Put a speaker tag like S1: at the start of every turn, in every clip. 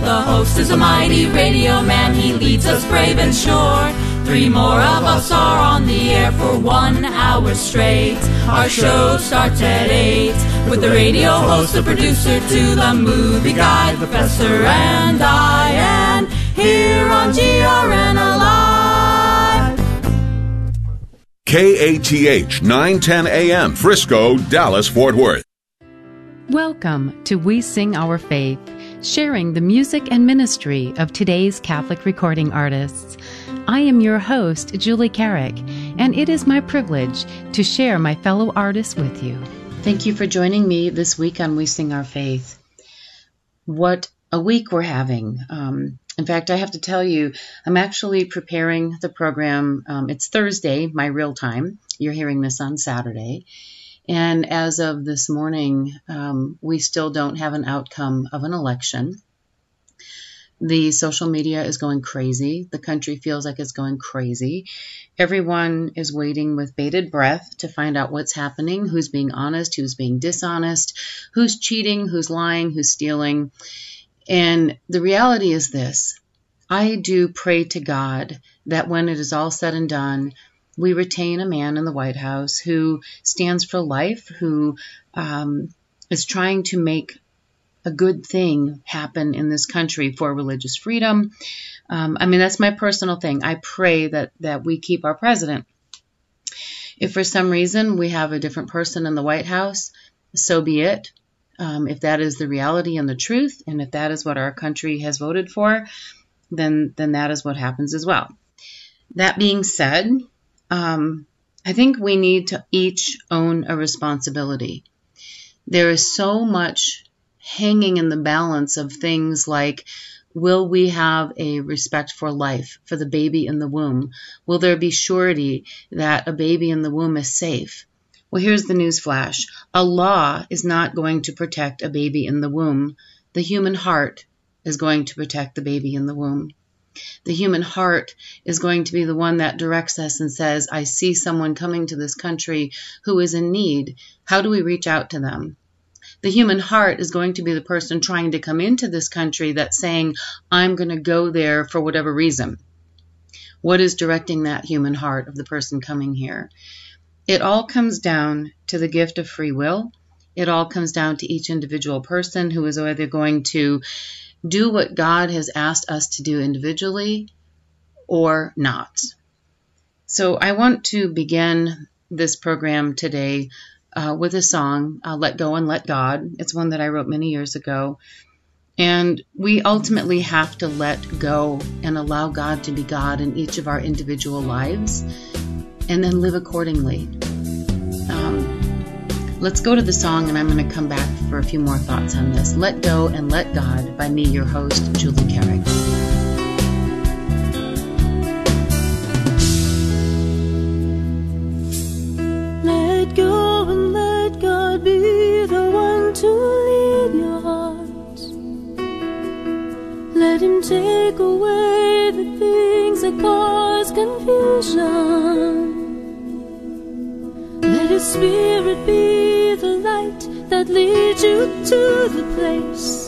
S1: The host is a mighty radio man, he leads us brave and sure. Three more of us are on the air for one hour straight. Our show starts at eight with the radio host, the producer, to the movie guy, the professor, and Diane here on GRN Alive.
S2: KATH 910 AM, Frisco, Dallas, Fort Worth.
S3: Welcome to We Sing Our Faith, sharing the music and ministry of today's Catholic recording artists. I am your host, Julie Carrick, and it is my privilege to share my fellow artists with you. Thank you for joining me this week on We Sing Our Faith. What a week we're having. Um, in fact, I have to tell you, I'm actually preparing the program. Um, it's Thursday, my real time. You're hearing this on Saturday. And as of this morning, um, we still don't have an outcome of an election. The social media is going crazy. The country feels like it's going crazy. Everyone is waiting with bated breath to find out what's happening, who's being honest, who's being dishonest, who's cheating, who's lying, who's stealing. And the reality is this I do pray to God that when it is all said and done, we retain a man in the White House who stands for life, who um, is trying to make a good thing happen in this country for religious freedom. Um, I mean, that's my personal thing. I pray that that we keep our president. If for some reason we have a different person in the White House, so be it. Um, if that is the reality and the truth, and if that is what our country has voted for, then then that is what happens as well. That being said, um, I think we need to each own a responsibility. There is so much hanging in the balance of things like will we have a respect for life for the baby in the womb? Will there be surety that a baby in the womb is safe? Well, here's the news flash. A law is not going to protect a baby in the womb. The human heart is going to protect the baby in the womb. The human heart is going to be the one that directs us and says, I see someone coming to this country who is in need. How do we reach out to them? The human heart is going to be the person trying to come into this country that's saying, I'm going to go there for whatever reason. What is directing that human heart of the person coming here? It all comes down to the gift of free will. It all comes down to each individual person who is either going to do what God has asked us to do individually or not. So I want to begin this program today uh, with a song, uh, Let Go and Let God. It's one that I wrote many years ago. And we ultimately have to let go and allow God to be God in each of our individual lives and then live accordingly. Um, let's go to the song, and I'm going to come back for a few more thoughts on this. Let Go and Let God by me, your host, Julie Carrick.
S4: Let go and let God be the one to lead your heart. Let Him take away the things that cause confusion. His Spirit be the light that leads you to the place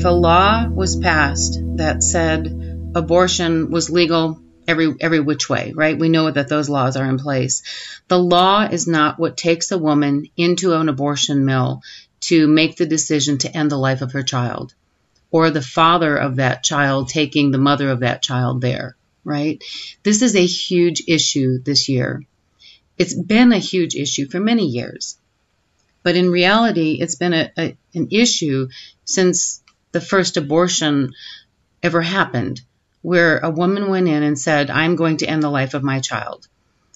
S3: if a law was passed that said abortion was legal every every which way, right? We know that those laws are in place. The law is not what takes a woman into an abortion mill to make the decision to end the life of her child or the father of that child taking the mother of that child there, right? This is a huge issue this year. It's been a huge issue for many years. But in reality, it's been a, a, an issue since the first abortion ever happened, where a woman went in and said, I'm going to end the life of my child,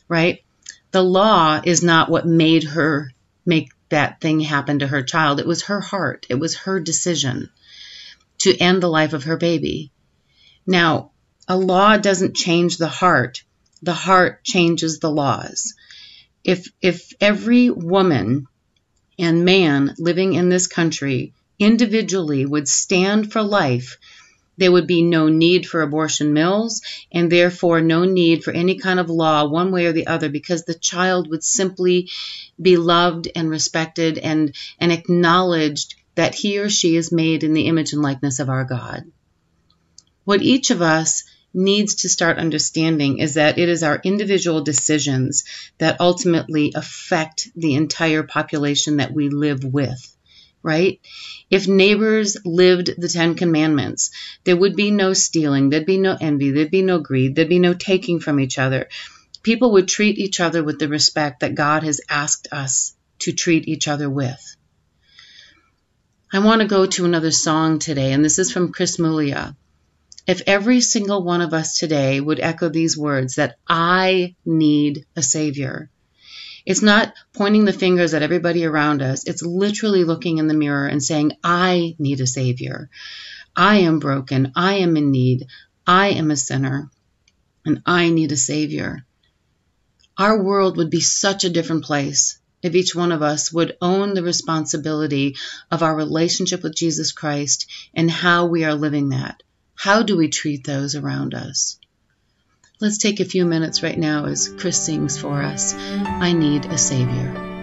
S3: right? The law is not what made her make that thing happen to her child. It was her heart, it was her decision to end the life of her baby. Now, a law doesn't change the heart, the heart changes the laws. If, if every woman and man living in this country individually would stand for life, there would be no need for abortion mills and therefore no need for any kind of law one way or the other because the child would simply be loved and respected and, and acknowledged that he or she is made in the image and likeness of our God. What each of us needs to start understanding is that it is our individual decisions that ultimately affect the entire population that we live with, right? If neighbors lived the Ten Commandments, there would be no stealing, there'd be no envy, there'd be no greed, there'd be no taking from each other. People would treat each other with the respect that God has asked us to treat each other with. I want to go to another song today, and this is from Chris Muglia. If every single one of us today would echo these words that I need a savior. It's not pointing the fingers at everybody around us. It's literally looking in the mirror and saying, I need a savior. I am broken. I am in need. I am a sinner and I need a savior. Our world would be such a different place if each one of us would own the responsibility of our relationship with Jesus Christ and how we are living that. How do we treat those around us? Let's take a few minutes right now as Chris sings for us I Need a Savior.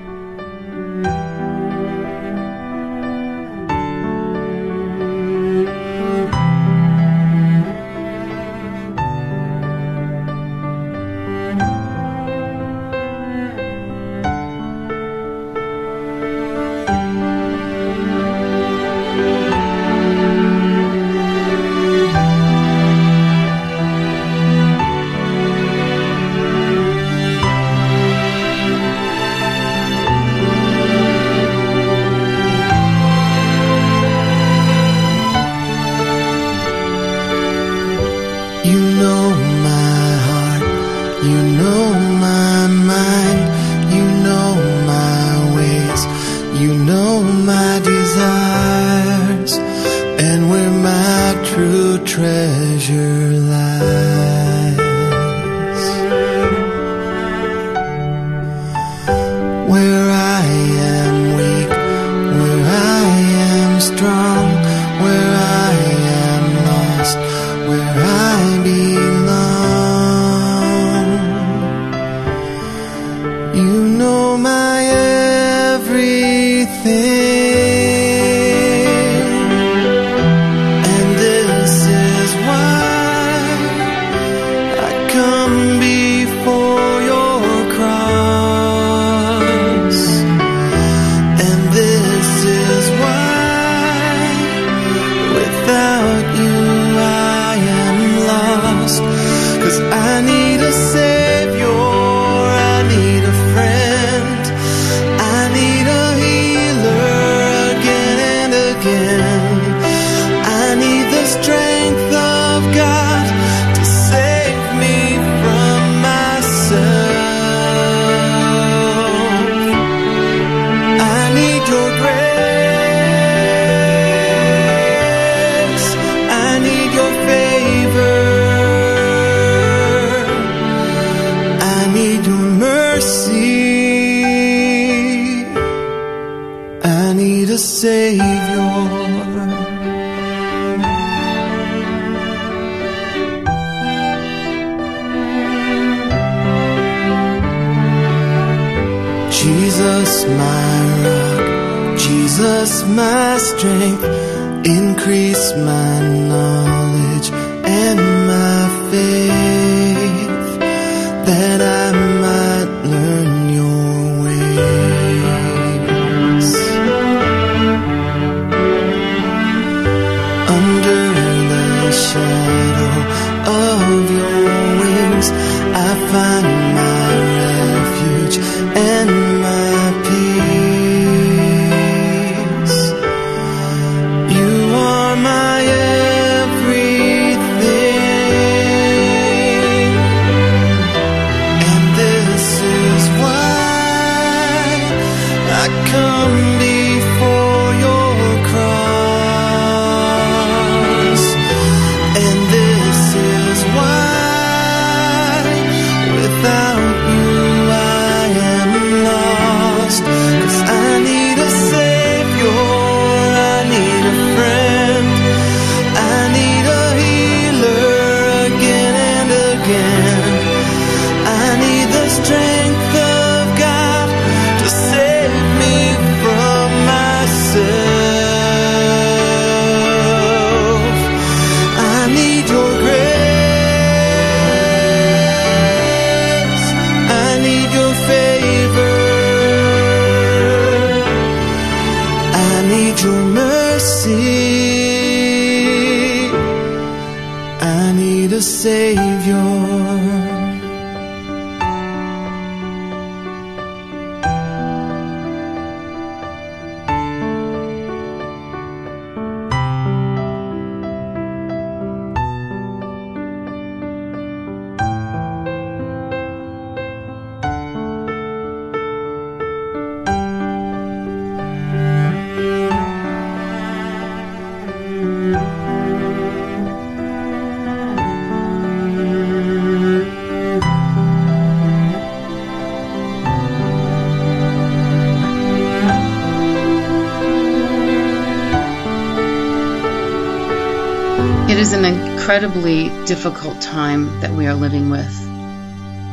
S3: Incredibly difficult time that we are living with,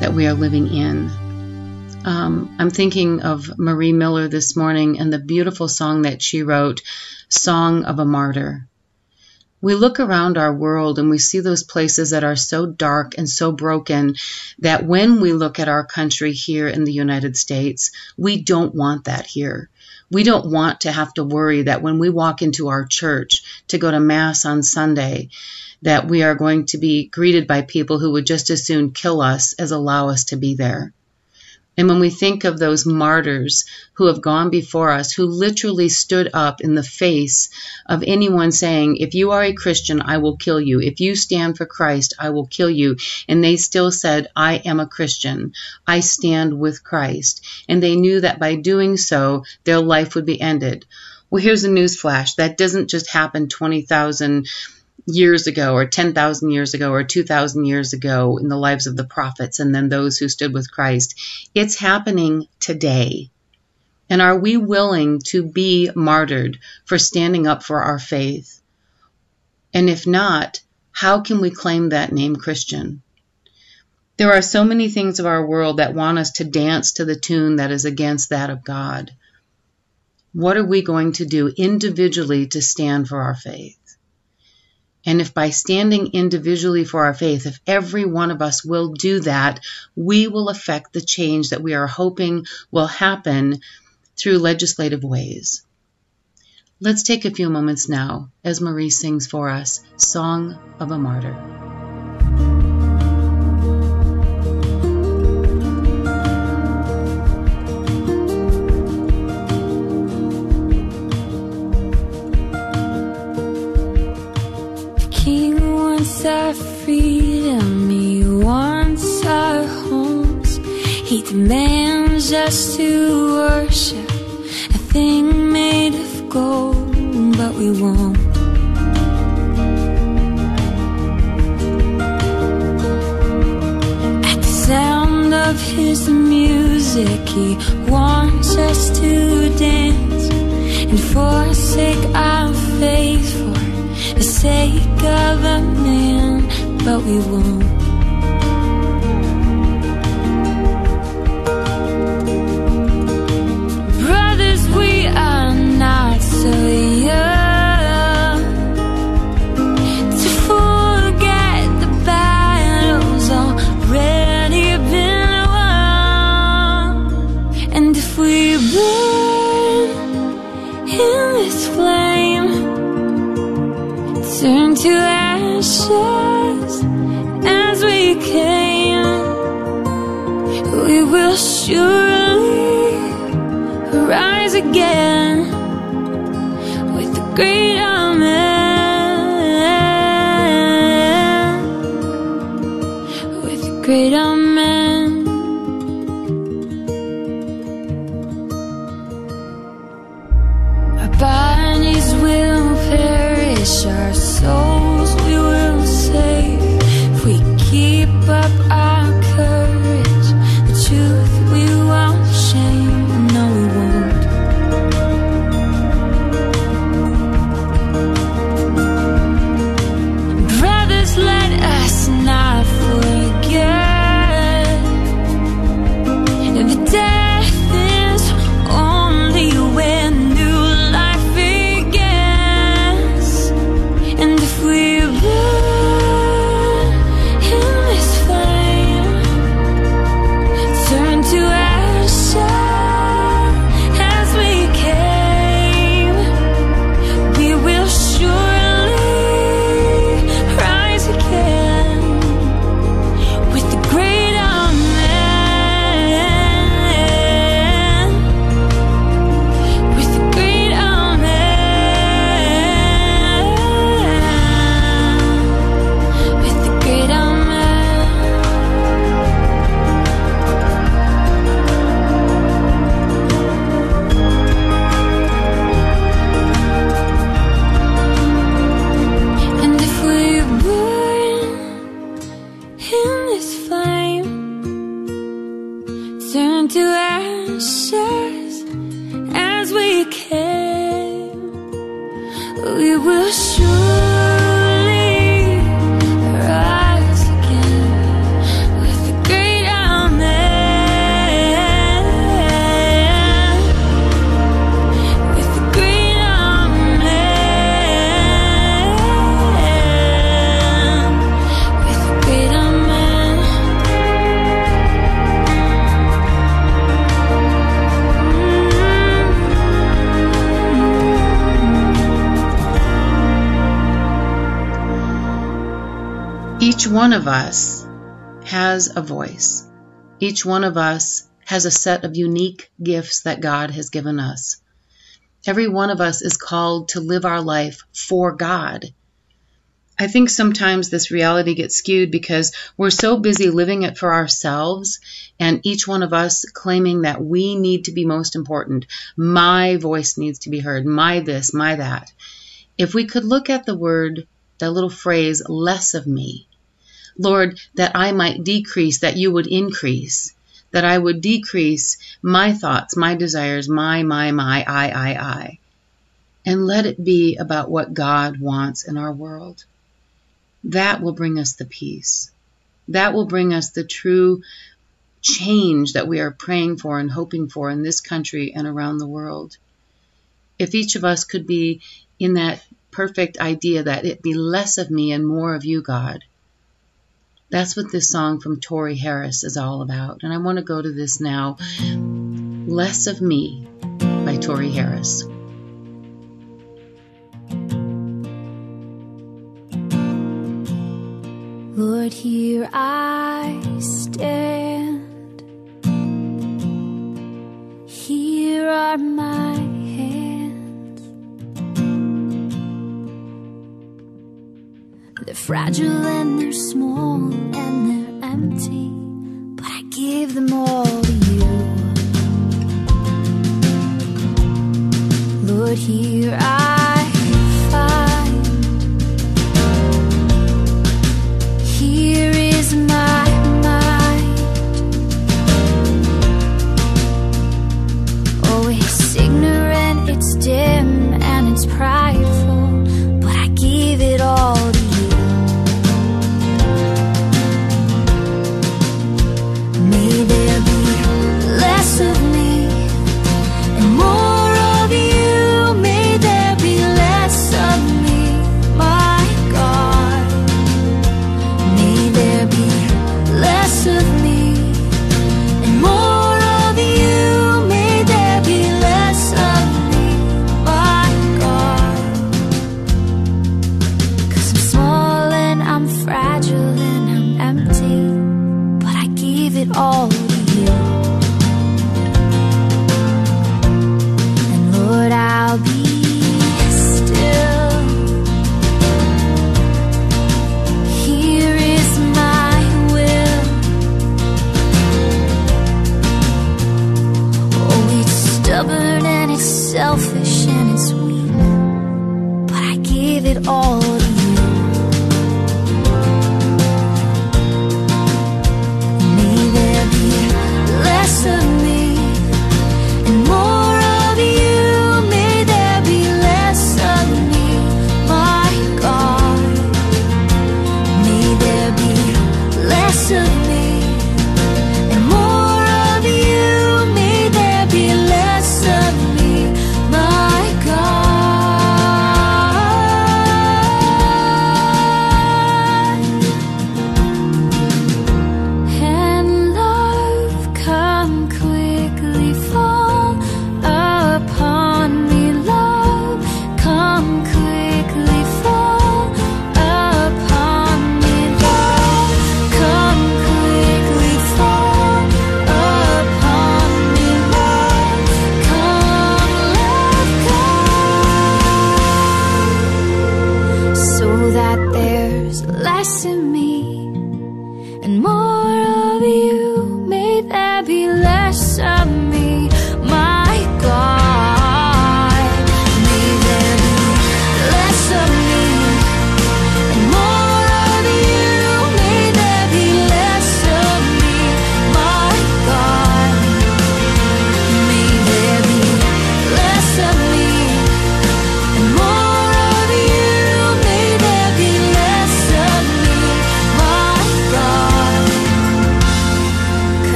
S3: that we are living in. Um, I'm thinking of Marie Miller this morning and the beautiful song that she wrote, Song of a Martyr. We look around our world and we see those places that are so dark and so broken that when we look at our country here in the United States, we don't want that here. We don't want to have to worry that when we walk into our church to go to Mass on Sunday, that we are going to be greeted by people who would just as soon kill us as allow us to be there. And when we think of those martyrs who have gone before us, who literally stood up in the face of anyone saying, if you are a Christian, I will kill you. If you stand for Christ, I will kill you. And they still said, I am a Christian. I stand with Christ. And they knew that by doing so, their life would be ended. Well, here's a news flash. That doesn't just happen 20,000 years ago or 10,000 years ago or 2,000 years ago in the lives of the prophets and then those who stood with Christ. It's happening today. And are we willing to be martyred for standing up for our faith? And if not, how can we claim that name Christian? There are so many things of our world that want us to dance to the tune that is against that of God. What are we going to do individually to stand for our faith? And if by standing individually for our faith, if every one of us will do that, we will affect the change that we are hoping will happen through legislative ways. Let's take a few moments now as Marie sings for us Song of a Martyr.
S4: Wants our freedom, he wants our homes. He demands us to worship a thing made of gold, but we won't. At the sound of his music, he wants us to dance and forsake our faith for the sake of a man, but we won't. Again with the great Amen.
S3: Of us has a voice. Each one of us has a set of unique gifts that God has given us. Every one of us is called to live our life for God. I think sometimes this reality gets skewed because we're so busy living it for ourselves and each one of us claiming that we need to be most important. My voice needs to be heard. My this, my that. If we could look at the word, that little phrase, less of me, Lord, that I might decrease, that you would increase, that I would decrease my thoughts, my desires, my, my, my, I, I, I. And let it be about what God wants in our world. That will bring us the peace. That will bring us the true change that we are praying for and hoping for in this country and around the world. If each of us could be in that perfect idea that it be less of me and more of you, God. That's what this song from Tori Harris is all about. And I want to go to this now. Less of Me by Tori Harris.
S4: Lord, here I stand. Here are my fragile and they're small and they're empty, but I give them all to you. Lord, here I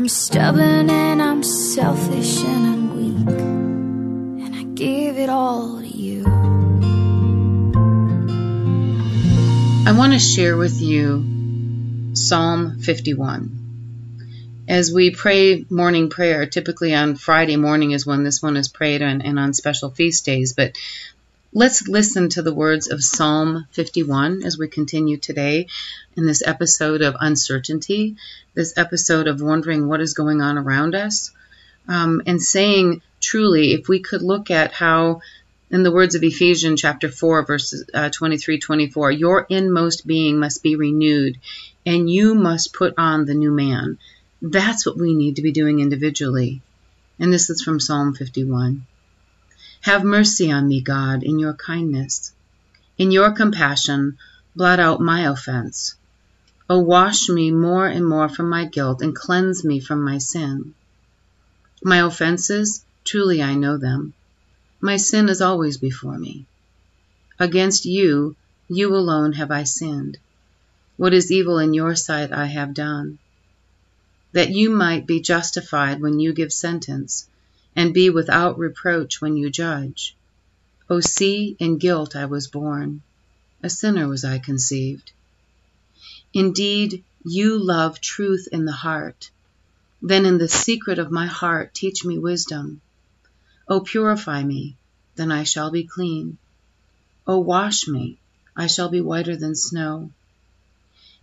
S4: I'm stubborn and I'm selfish and I'm weak. And I give it all to you.
S3: I want to share with you Psalm 51. As we pray morning prayer, typically on Friday morning is when this one is prayed and, and on special feast days, but let's listen to the words of Psalm 51 as we continue today in this episode of uncertainty, this episode of wondering what is going on around us, um, and saying truly, if we could look at how in the words of Ephesians chapter 4 verses uh, 23 24 your inmost being must be renewed and you must put on the new man. That's what we need to be doing individually. And this is from Psalm 51 have mercy on me God in your kindness in your compassion blot out my offense O wash me more and more from my guilt and cleanse me from my sin my offenses truly I know them my sin is always before me. Against you, you alone have I sinned. What is evil in your sight I have done. That you might be justified when you give sentence, and be without reproach when you judge. O see, in guilt I was born, a sinner was I conceived. Indeed, you love truth in the heart. Then in the secret of my heart teach me wisdom. O purify me, then I shall be clean. O wash me, I shall be whiter than snow.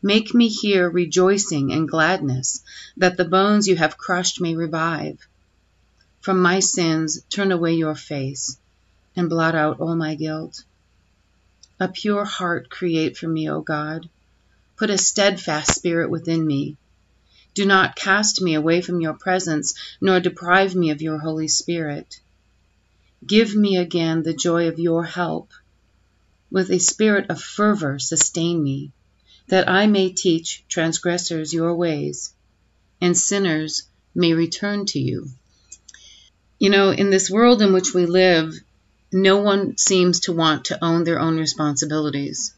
S3: Make me hear rejoicing and gladness, that the bones you have crushed may revive. From my sins turn away your face, and blot out all my guilt. A pure heart create for me, O God. Put a steadfast spirit within me. Do not cast me away from your presence, nor deprive me of your Holy Spirit. Give me again the joy of your help. With a spirit of fervor sustain me, that I may teach transgressors your ways, and sinners may return to you. You know, in this world in which we live, no one seems to want to own their own responsibilities.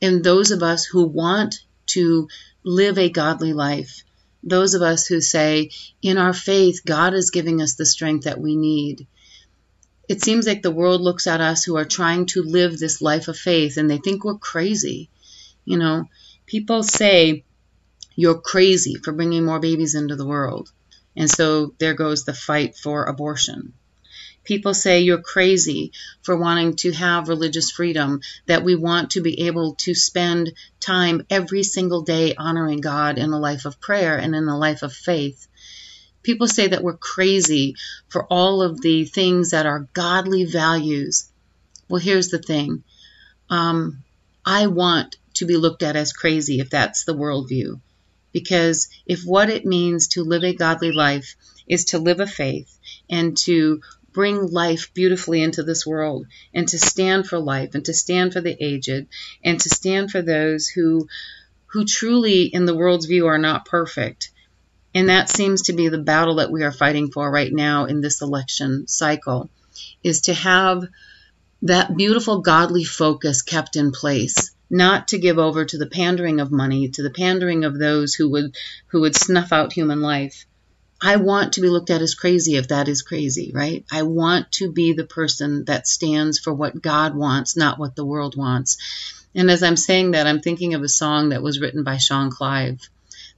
S3: And those of us who want to live a godly life, those of us who say, in our faith, God is giving us the strength that we need. It seems like the world looks at us who are trying to live this life of faith and they think we're crazy. You know, people say, you're crazy for bringing more babies into the world. And so there goes the fight for abortion. People say you're crazy for wanting to have religious freedom, that we want to be able to spend time every single day honoring God in a life of prayer and in a life of faith. People say that we're crazy for all of the things that are godly values. Well, here's the thing. Um, I want to be looked at as crazy if that's the worldview. Because if what it means to live a godly life is to live a faith and to bring life beautifully into this world and to stand for life and to stand for the aged and to stand for those who who truly in the world's view are not perfect and that seems to be the battle that we are fighting for right now in this election cycle is to have that beautiful godly focus kept in place not to give over to the pandering of money to the pandering of those who would who would snuff out human life i want to be looked at as crazy if that is crazy right i want to be the person that stands for what god wants not what the world wants and as i'm saying that i'm thinking of a song that was written by sean clive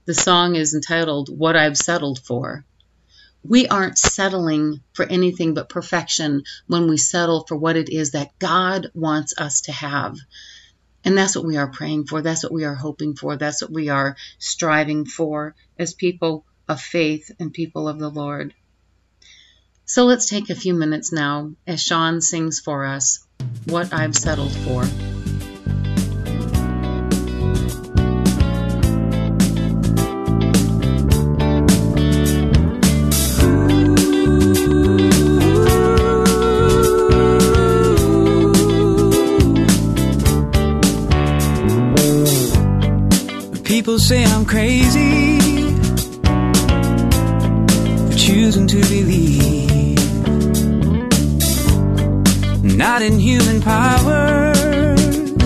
S3: the song is entitled What I've Settled For. We aren't settling for anything but perfection when we settle for what it is that God wants us to have. And that's what we are praying for. That's what we are hoping for. That's what we are striving for as people of faith and people of the Lord. So let's take a few minutes now as Sean sings for us What I've Settled For.
S4: People say I'm crazy for choosing to believe not in human powers,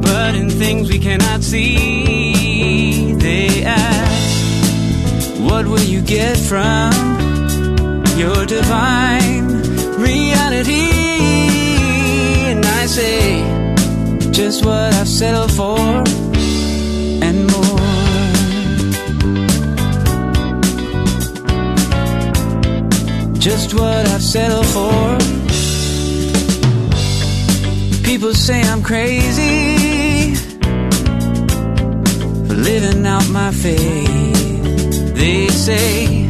S4: but in things we cannot see. They ask, What will you get from your divine reality? And I say, Just what I've settled for what I've settled for. People say I'm crazy for living out my faith. They say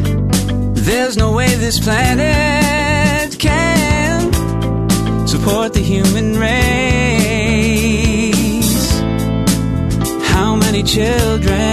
S4: there's no way this planet can support the human race. How many children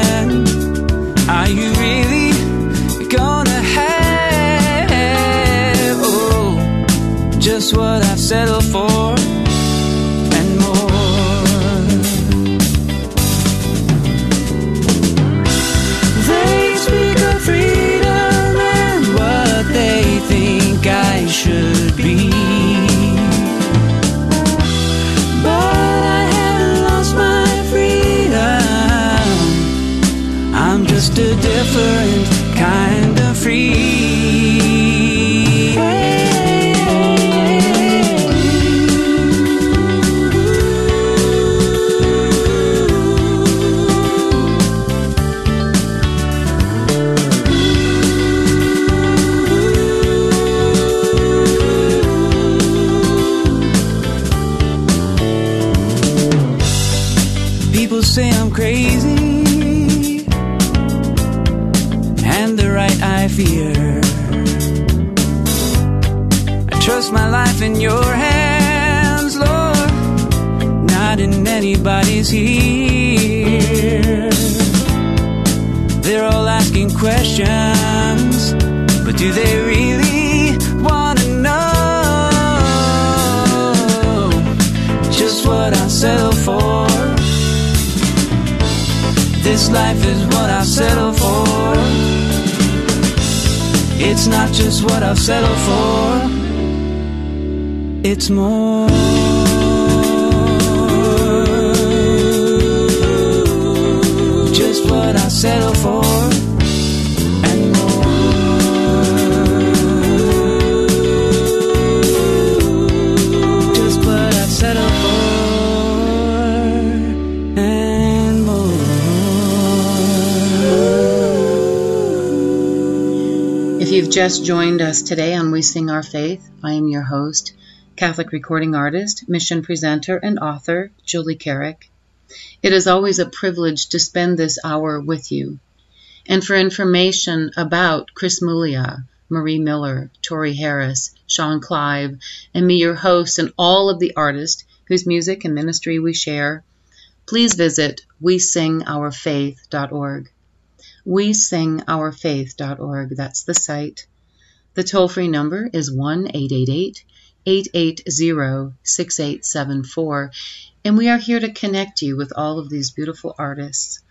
S4: anybody's here. They're all asking questions, but do they really want to know just what I settle for? This life is what I've settled for. It's not just what I've settled for, it's more. Just
S3: joined us today on We Sing Our Faith, I am your host, Catholic recording artist, mission presenter, and author, Julie Carrick. It is always a privilege to spend this hour with you. And for information about Chris Muglia, Marie Miller, Tori Harris, Sean Clive, and me, your host, and all of the artists whose music and ministry we share, please visit wesingourfaith.org. wesingourfaith.org. That's the site. The toll free number is 1 888 880 6874. And we are here to connect you with all of these beautiful artists.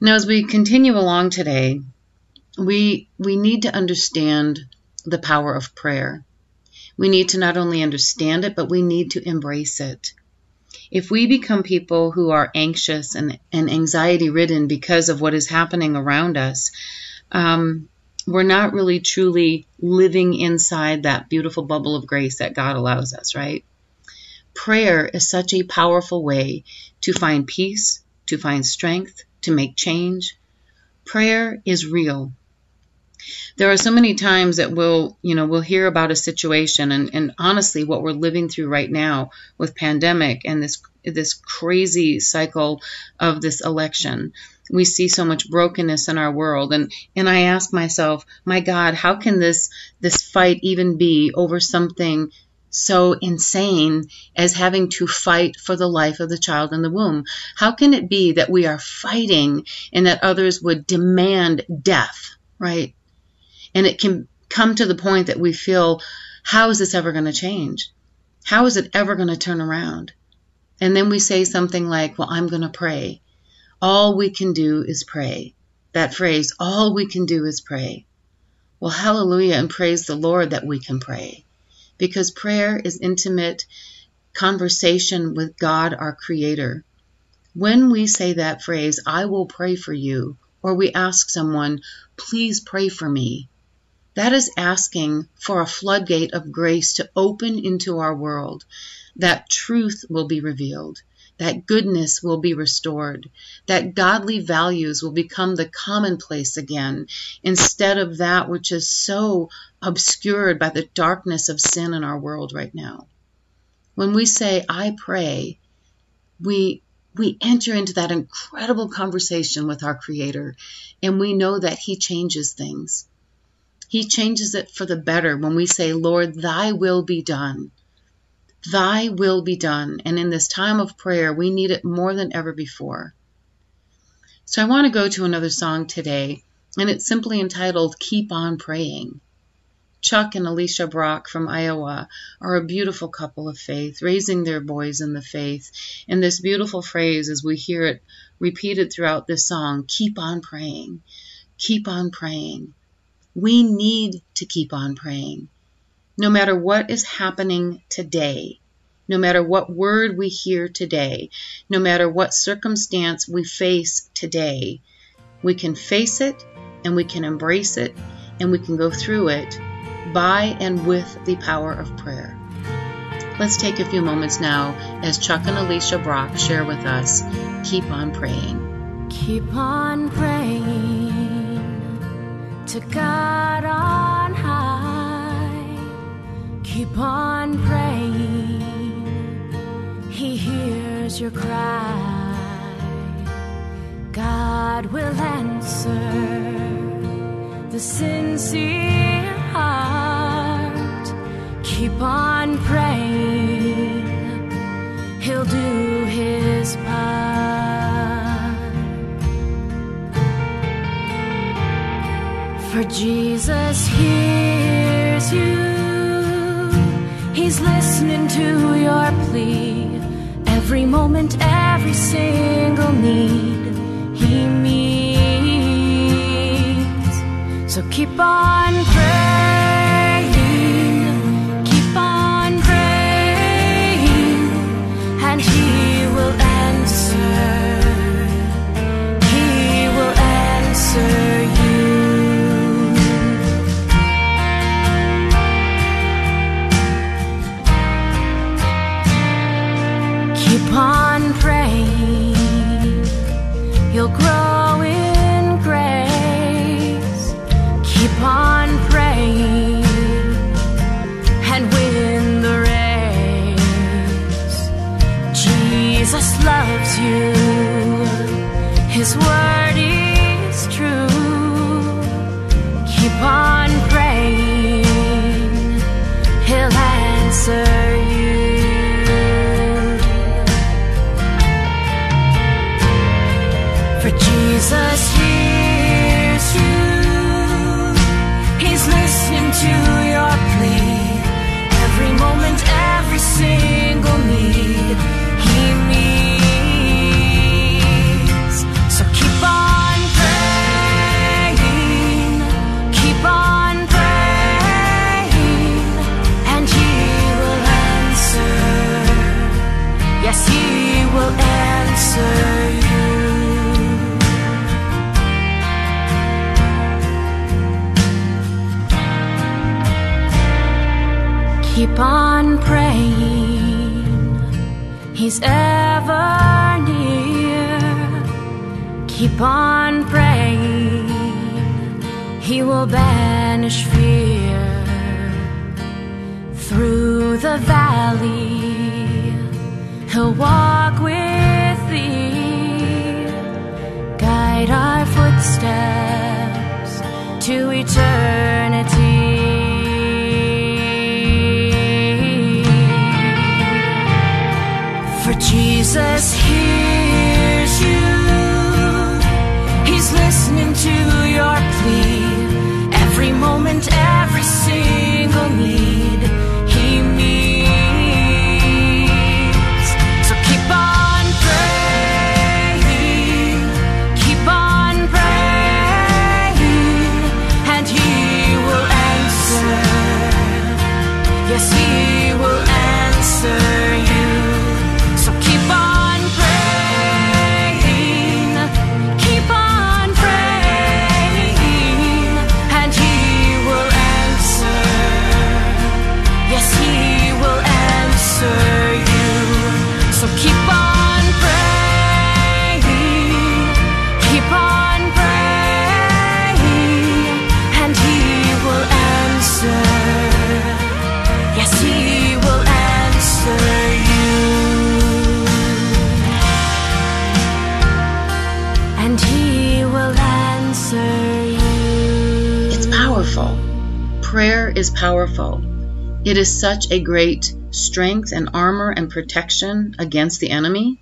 S3: Now, as we continue along today, we, we need to understand the power of prayer. We need to not only understand it, but we need to embrace it. If we become people who are anxious and, and anxiety ridden because of what is happening around us, um, we're not really truly living inside that beautiful bubble of grace that God allows us, right? Prayer is such a powerful way to find peace, to find strength, to make change. Prayer is real. There are so many times that we'll, you know, we'll hear about a situation and, and honestly what we're living through right now with pandemic and this this crazy cycle of this election. We see so much brokenness in our world and and I ask myself, my God, how can this this fight even be over something so insane as having to fight for the life of the child in the womb? How can it be that we are fighting and that others would demand death, right? And it can come to the point that we feel, how is this ever going to change? How is it ever going to turn around? And then we say something like, well, I'm going to pray. All we can do is pray. That phrase, all we can do is pray. Well, hallelujah and praise the Lord that we can pray because prayer is intimate conversation with God, our Creator. When we say that phrase, I will pray for you, or we ask someone, please pray for me, that is asking for a floodgate of grace to open into our world, that truth will be revealed, that goodness will be restored, that godly values will become the commonplace again, instead of that which is so obscured by the darkness of sin in our world right now. When we say, I pray, we we enter into that incredible conversation with our Creator, and we know that He changes things. He changes it for the better when we say, Lord, thy will be done. Thy will be done. And in this time of prayer, we need it more than ever before. So I want to go to another song today, and it's simply entitled Keep On Praying. Chuck and Alicia Brock from Iowa are a beautiful couple of faith, raising their boys in the faith. And this beautiful phrase, as we hear it repeated throughout this song, keep on praying, keep on praying. We need to keep on praying. No matter what is happening today, no matter what word we hear today, no matter what circumstance we face today, we can face it and we can embrace it and we can go through it by and with the power of prayer. Let's take a few moments now as Chuck and Alicia Brock share with us Keep on Praying.
S5: Keep on praying to God on high. Keep on praying, He hears your cry. God will answer the sincere heart. Keep on praying, He'll do His part. For Jesus hears you, He's listening to your plea. Every moment, every single need He meets. So keep on praying, you, His word
S3: It is such a great strength and armor and protection against the enemy.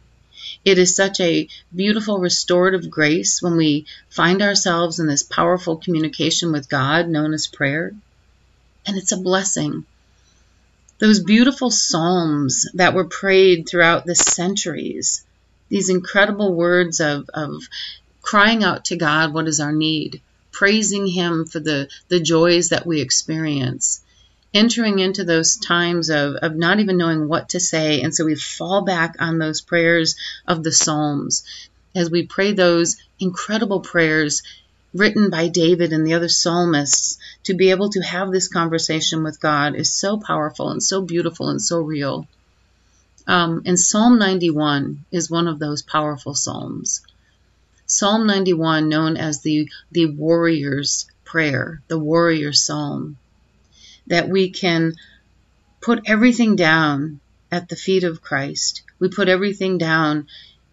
S3: It is such a beautiful restorative grace when we find ourselves in this powerful communication with God known as prayer. And it's a blessing. Those beautiful psalms that were prayed throughout the centuries, these incredible words of, of crying out to God what is our need, praising Him for the, the joys that we experience, entering into those times of, of not even knowing what to say. And so we fall back on those prayers of the Psalms as we pray those incredible prayers written by David and the other psalmists to be able to have this conversation with God is so powerful and so beautiful and so real. Um, and Psalm 91 is one of those powerful psalms. Psalm 91, known as the, the warrior's prayer, the warrior psalm, that we can put everything down at the feet of Christ. We put everything down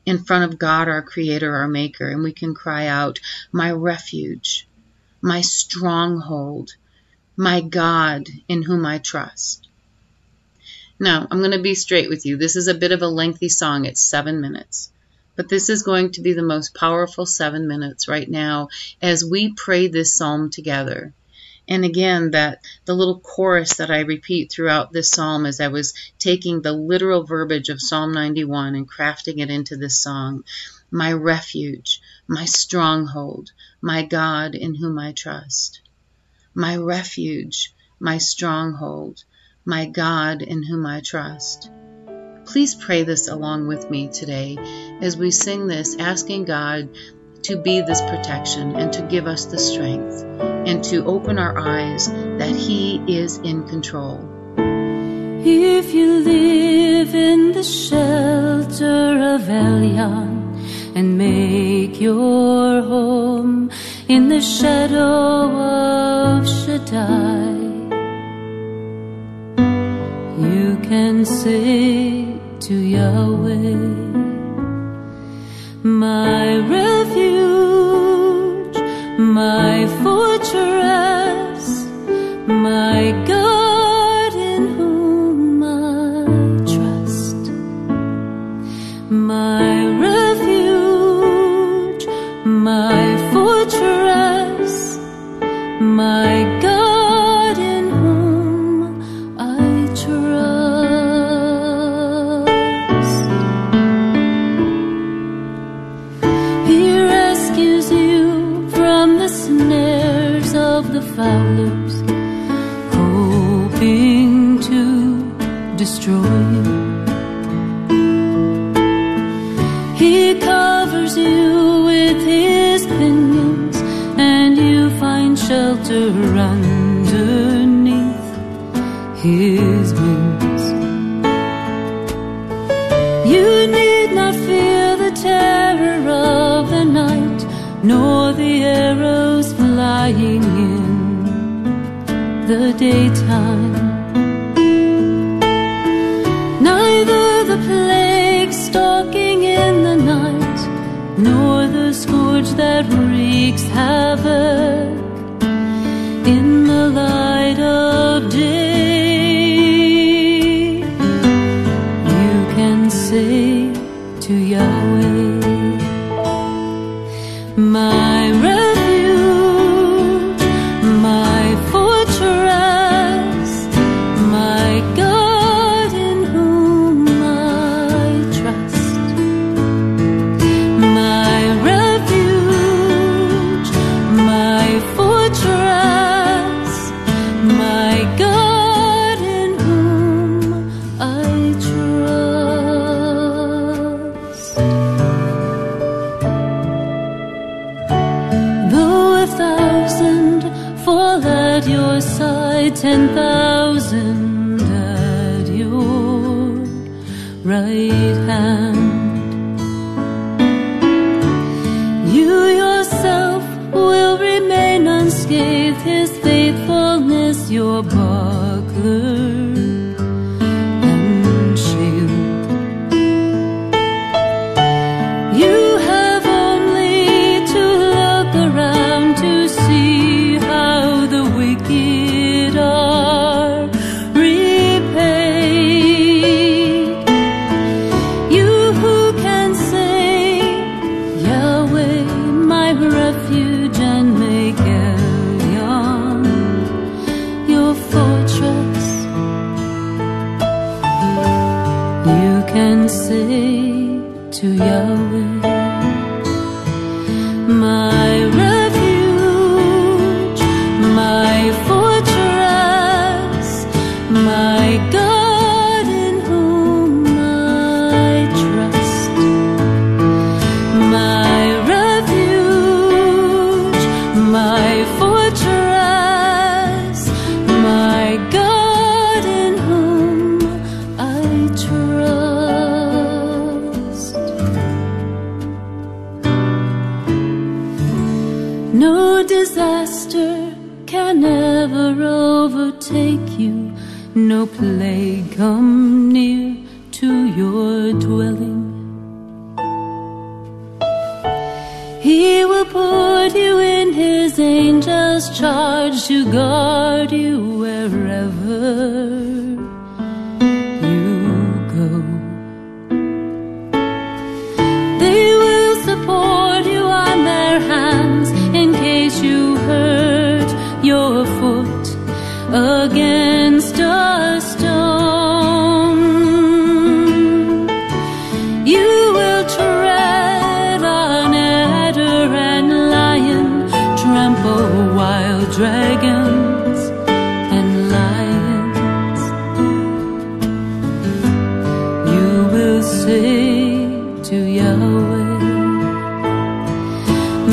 S3: in front of God, our Creator, our Maker, and we can cry out, My refuge, my stronghold, my God in whom I trust. Now, I'm going to be straight with you. This is a bit of a lengthy song. It's seven minutes. But this is going to be the most powerful seven minutes right now as we pray this psalm together. And again, that the little chorus that I repeat throughout this psalm as I was taking the literal verbiage of Psalm 91 and crafting it into this song. My refuge, my stronghold, my God in whom I trust. My refuge, my stronghold, my God in whom I trust. Please pray this along with me today as we sing this, asking God to be this protection and to give us the strength and to open our eyes that He is in control.
S4: If you live in the shelter of Elyon and make your home in the shadow of Shaddai, you can say to Yahweh, my my pinions, and you find shelter underneath his wings. You need not fear the terror of the night, nor the arrows flying in the daytime. that wreaks havoc.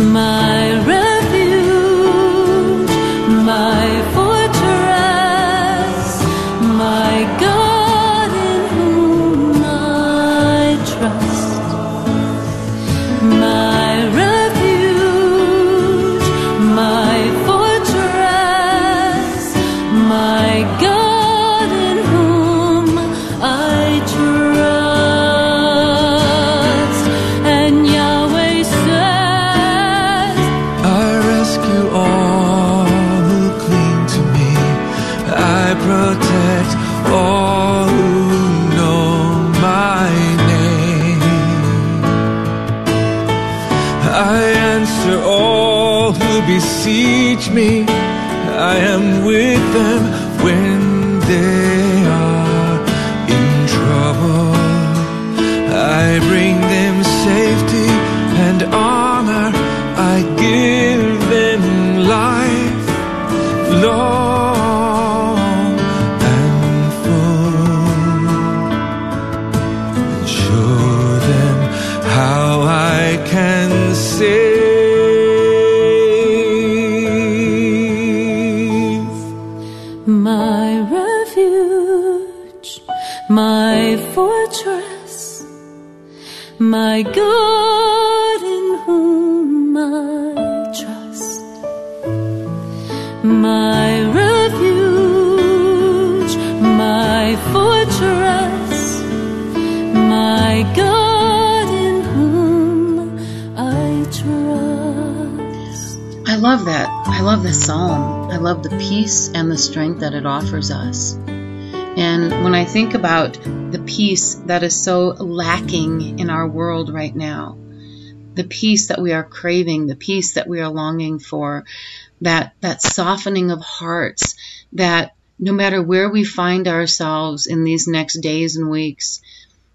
S4: my my God in whom I trust, my refuge, my fortress, my God. I
S3: love that. I love this psalm. I love the peace and the strength that it offers us. When I think about the peace that is so lacking in our world right now, the peace that we are craving, the peace that we are longing for, that, that softening of hearts, that no matter where we find ourselves in these next days and weeks,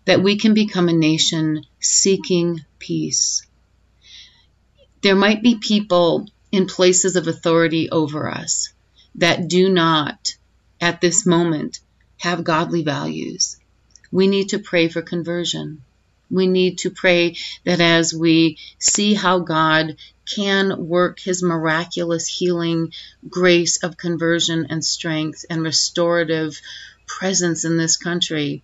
S3: that we can become a nation seeking peace. There might be people in places of authority over us that do not, at this moment, have godly values. We need to pray for conversion. We need to pray that as we see how God can work his miraculous healing grace of conversion and strength and restorative presence in this country,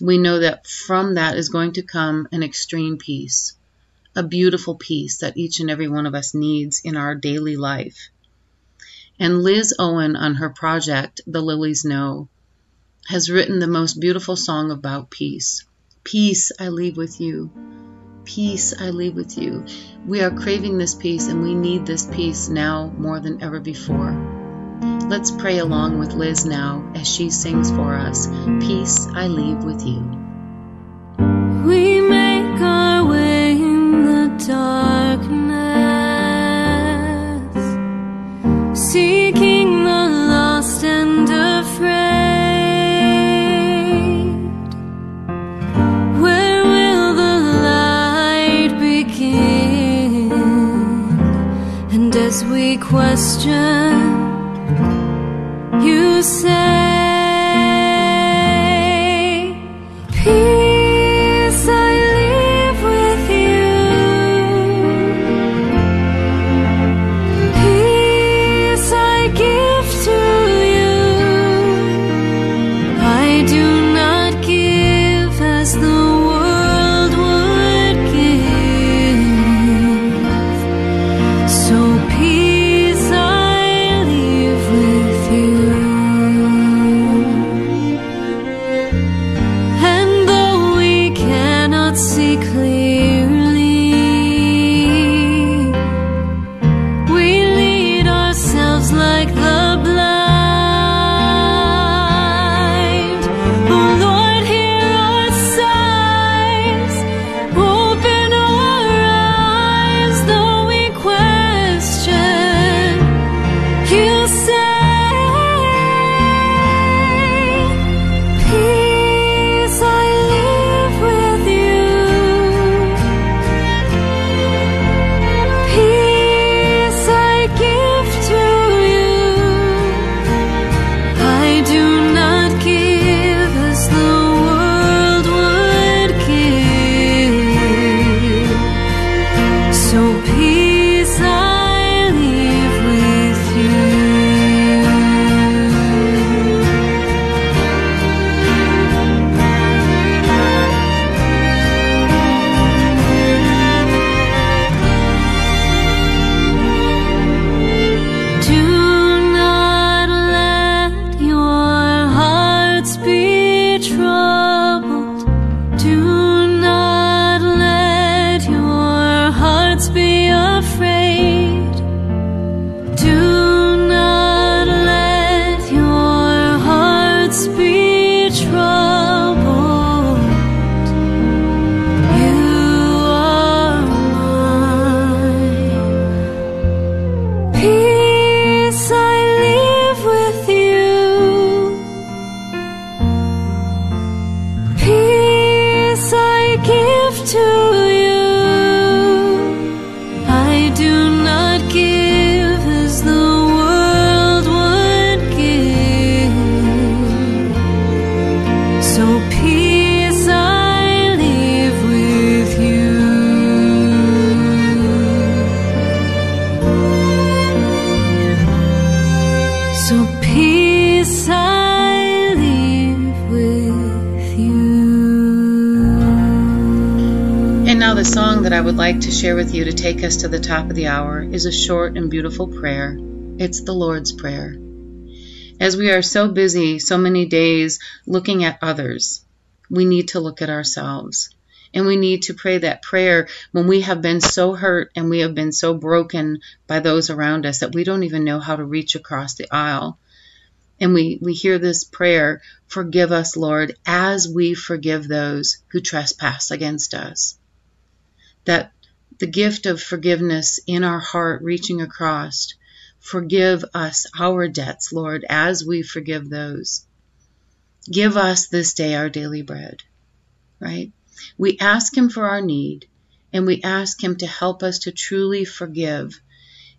S3: we know that from that is going to come an extreme peace, a beautiful peace that each and every one of us needs in our daily life. And Liz Owen, on her project, The Lilies Know, has written the most beautiful song about peace. Peace I leave with you. Peace I leave with you. We are craving this peace and we need this peace now more than ever before. Let's pray along with Liz now as she sings for us Peace I leave with you.
S4: We make our way in the darkness, seeking question, you say, like to
S3: share with you to take us to the top of the hour is a short and beautiful prayer. It's the Lord's Prayer. As we are so busy so many days looking at others, we need to look at ourselves. And we need to pray that prayer when we have been so hurt and we have been so broken by those around us that we don't even know how to reach across the aisle. And we, we hear this prayer, forgive us, Lord, as we forgive those who trespass against us. That the gift of forgiveness in our heart reaching across, forgive us our debts, Lord, as we forgive those. Give us this day our daily bread, right? We ask Him for our need and we ask Him to help us to truly forgive.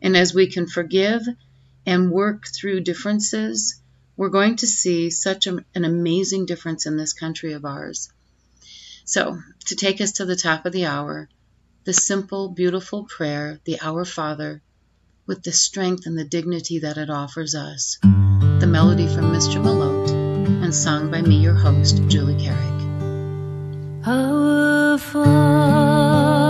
S3: And as we can forgive and work through differences, we're going to see such an amazing difference in this country of ours. So, to take us to the top of the hour, the simple, beautiful prayer, the Our Father, with the strength and the dignity that it offers us. The melody from Mr. Malotte and sung by me, your host, Julie Carrick.
S4: Our Father,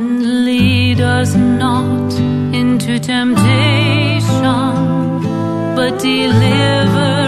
S4: Lead us not into temptation, but deliver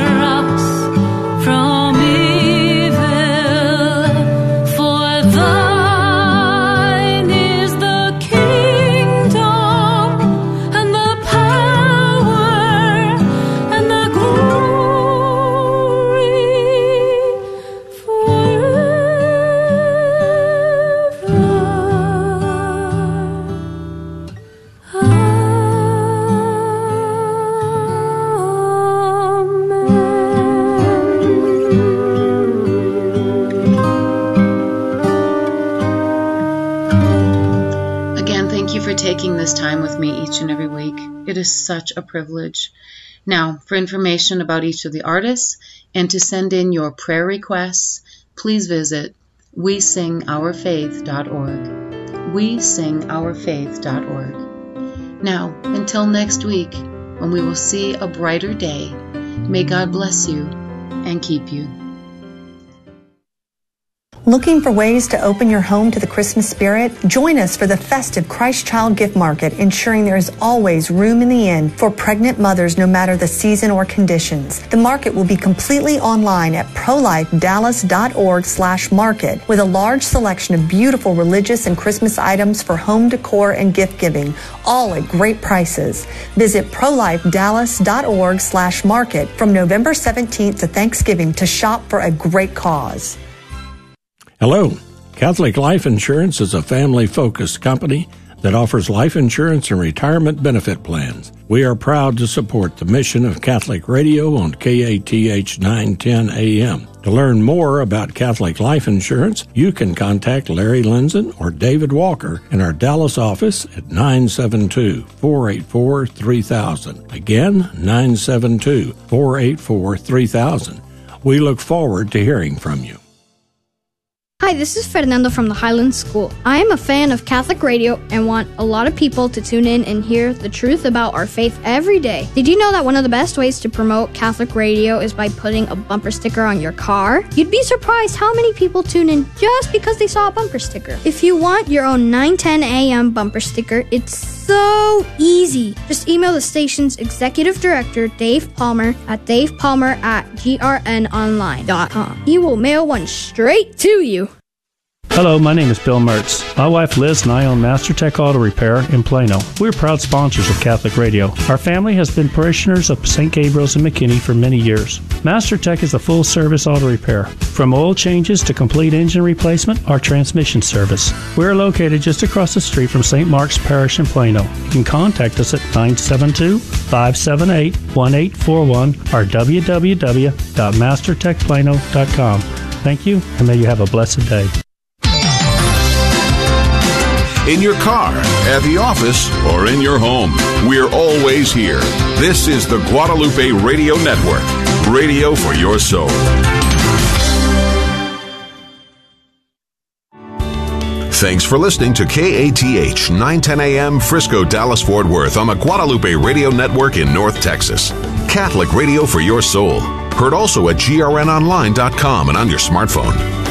S3: is such a privilege. Now, for information about each of the artists and to send in your prayer requests, please visit we sing wesingourfaith.org. We sing wesingourfaith.org. Now, until next week, when we will see a brighter day, may God bless you and keep you.
S6: Looking for ways to open your home to the Christmas spirit? Join us for the festive Christ Child Gift Market, ensuring there is always room in the inn for pregnant mothers no matter the season or conditions. The market will be completely online at prolifedallas.org slash market with a large selection of beautiful religious and Christmas items for home decor and gift giving, all at great prices. Visit prolifedallas.org slash market from November 17th to Thanksgiving to shop for a great cause.
S7: Hello. Catholic Life Insurance is a family focused company that offers life insurance and retirement benefit plans. We are proud to support the mission of Catholic Radio on KATH 910 AM. To learn more about Catholic Life Insurance, you can contact Larry Linson or David Walker in our Dallas office at 972 484 3000. Again, 972 484 3000. We look forward to hearing from you.
S8: Hi, this is Fernando from the Highland School. I am a fan of Catholic radio and want a lot of people to tune in and hear the truth about our faith every day. Did you know that one of the best ways to promote Catholic radio is by putting a bumper sticker on your car? You'd be surprised how many people tune in just because they saw a bumper sticker. If you want your own 910 AM bumper sticker, it's so easy. Just email the station's executive director, Dave Palmer, at davepalmer at grnonline.com. He will mail one straight to you.
S9: Hello, my name is Bill Mertz. My wife Liz and I own MasterTech Auto Repair in Plano. We're proud sponsors of Catholic Radio. Our family has been parishioners of St. Gabriel's and McKinney for many years. MasterTech is a full service auto repair. From oil changes to complete engine replacement or transmission service. We're located just across the street from St. Mark's Parish in Plano. You can contact us at 972 578 1841 or www.mastertechplano.com. Thank you, and may you have a blessed day.
S2: In your car, at the office, or in your home, we're always here. This is the Guadalupe Radio Network, radio for your soul. Thanks for listening to KATH 910 AM Frisco, Dallas, Fort Worth on the Guadalupe Radio Network in North Texas. Catholic radio for your soul. Heard also at grnonline.com and on your smartphone.